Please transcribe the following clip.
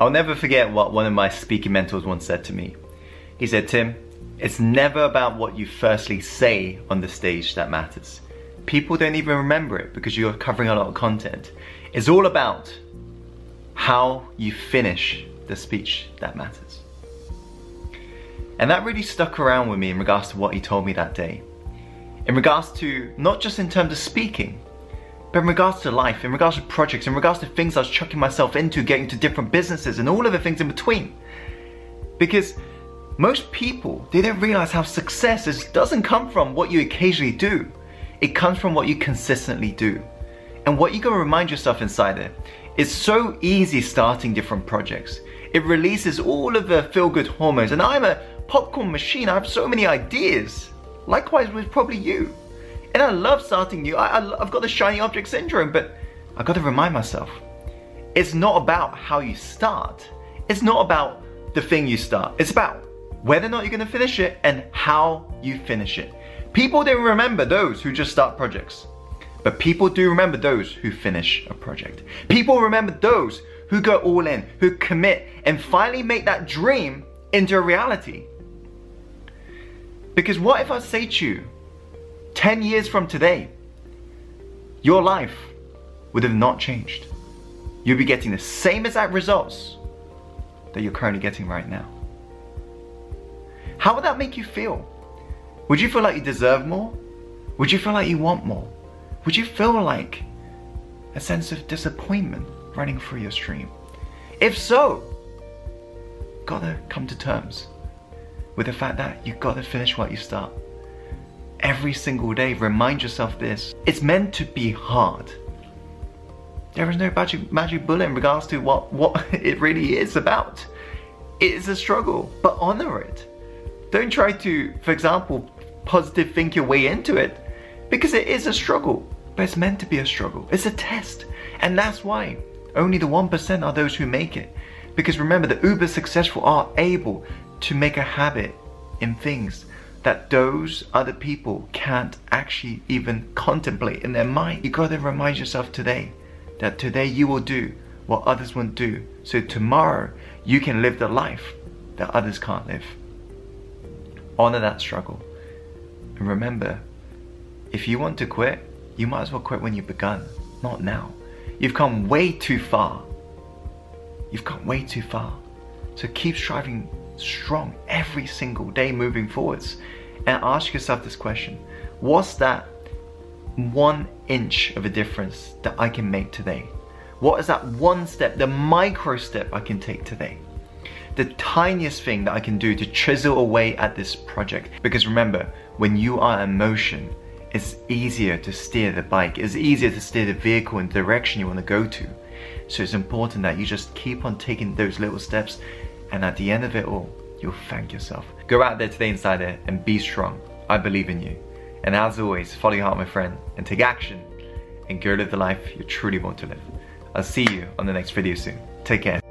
I'll never forget what one of my speaking mentors once said to me. He said, Tim, it's never about what you firstly say on the stage that matters. People don't even remember it because you're covering a lot of content. It's all about how you finish the speech that matters. And that really stuck around with me in regards to what he told me that day. In regards to not just in terms of speaking, but in regards to life, in regards to projects, in regards to things I was chucking myself into, getting to different businesses and all of the things in between. Because most people, they don't realize how success is, doesn't come from what you occasionally do. It comes from what you consistently do. And what you gotta remind yourself inside it, it's so easy starting different projects. It releases all of the feel-good hormones. And I'm a popcorn machine, I have so many ideas. Likewise with probably you. And I love starting new. I, I, I've got the shiny object syndrome, but I gotta remind myself, it's not about how you start. It's not about the thing you start. It's about whether or not you're going to finish it and how you finish it. People don't remember those who just start projects, but people do remember those who finish a project. People remember those who go all in, who commit, and finally make that dream into a reality. Because what if I say to you, 10 years from today, your life would have not changed. You'll be getting the same exact results that you're currently getting right now. How would that make you feel? Would you feel like you deserve more? Would you feel like you want more? Would you feel like a sense of disappointment running through your stream? If so, gotta come to terms with the fact that you gotta finish what you start. Every single day, remind yourself this. It's meant to be hard. There is no magic, magic bullet in regards to what, what it really is about. It is a struggle, but honor it. Don't try to, for example, positive think your way into it because it is a struggle, but it's meant to be a struggle. It's a test. And that's why only the 1% are those who make it. Because remember, the uber successful are able to make a habit in things that those other people can't actually even contemplate in their mind. You gotta remind yourself today that today you will do what others won't do. So tomorrow you can live the life that others can't live. Honor that struggle. And remember, if you want to quit, you might as well quit when you've begun, not now. You've come way too far. You've come way too far. So keep striving strong every single day moving forwards. And ask yourself this question What's that one inch of a difference that I can make today? What is that one step, the micro step I can take today? the tiniest thing that I can do to chisel away at this project. Because remember, when you are in motion, it's easier to steer the bike, it's easier to steer the vehicle in the direction you want to go to. So it's important that you just keep on taking those little steps and at the end of it all, you'll thank yourself. Go out there today, Insider, and be strong. I believe in you. And as always, follow your heart, my friend, and take action and go live the life you truly want to live. I'll see you on the next video soon. Take care.